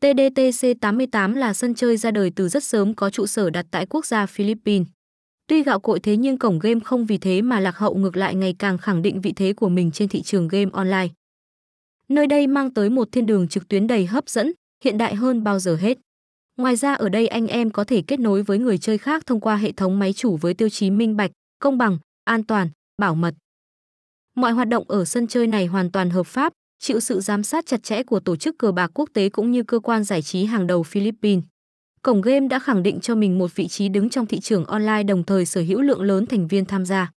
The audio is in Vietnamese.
TDTC88 là sân chơi ra đời từ rất sớm có trụ sở đặt tại quốc gia Philippines. Tuy gạo cội thế nhưng cổng game không vì thế mà lạc hậu ngược lại ngày càng khẳng định vị thế của mình trên thị trường game online. Nơi đây mang tới một thiên đường trực tuyến đầy hấp dẫn, hiện đại hơn bao giờ hết. Ngoài ra ở đây anh em có thể kết nối với người chơi khác thông qua hệ thống máy chủ với tiêu chí minh bạch, công bằng, an toàn, bảo mật. Mọi hoạt động ở sân chơi này hoàn toàn hợp pháp, chịu sự giám sát chặt chẽ của tổ chức cờ bạc quốc tế cũng như cơ quan giải trí hàng đầu Philippines. Cổng game đã khẳng định cho mình một vị trí đứng trong thị trường online đồng thời sở hữu lượng lớn thành viên tham gia.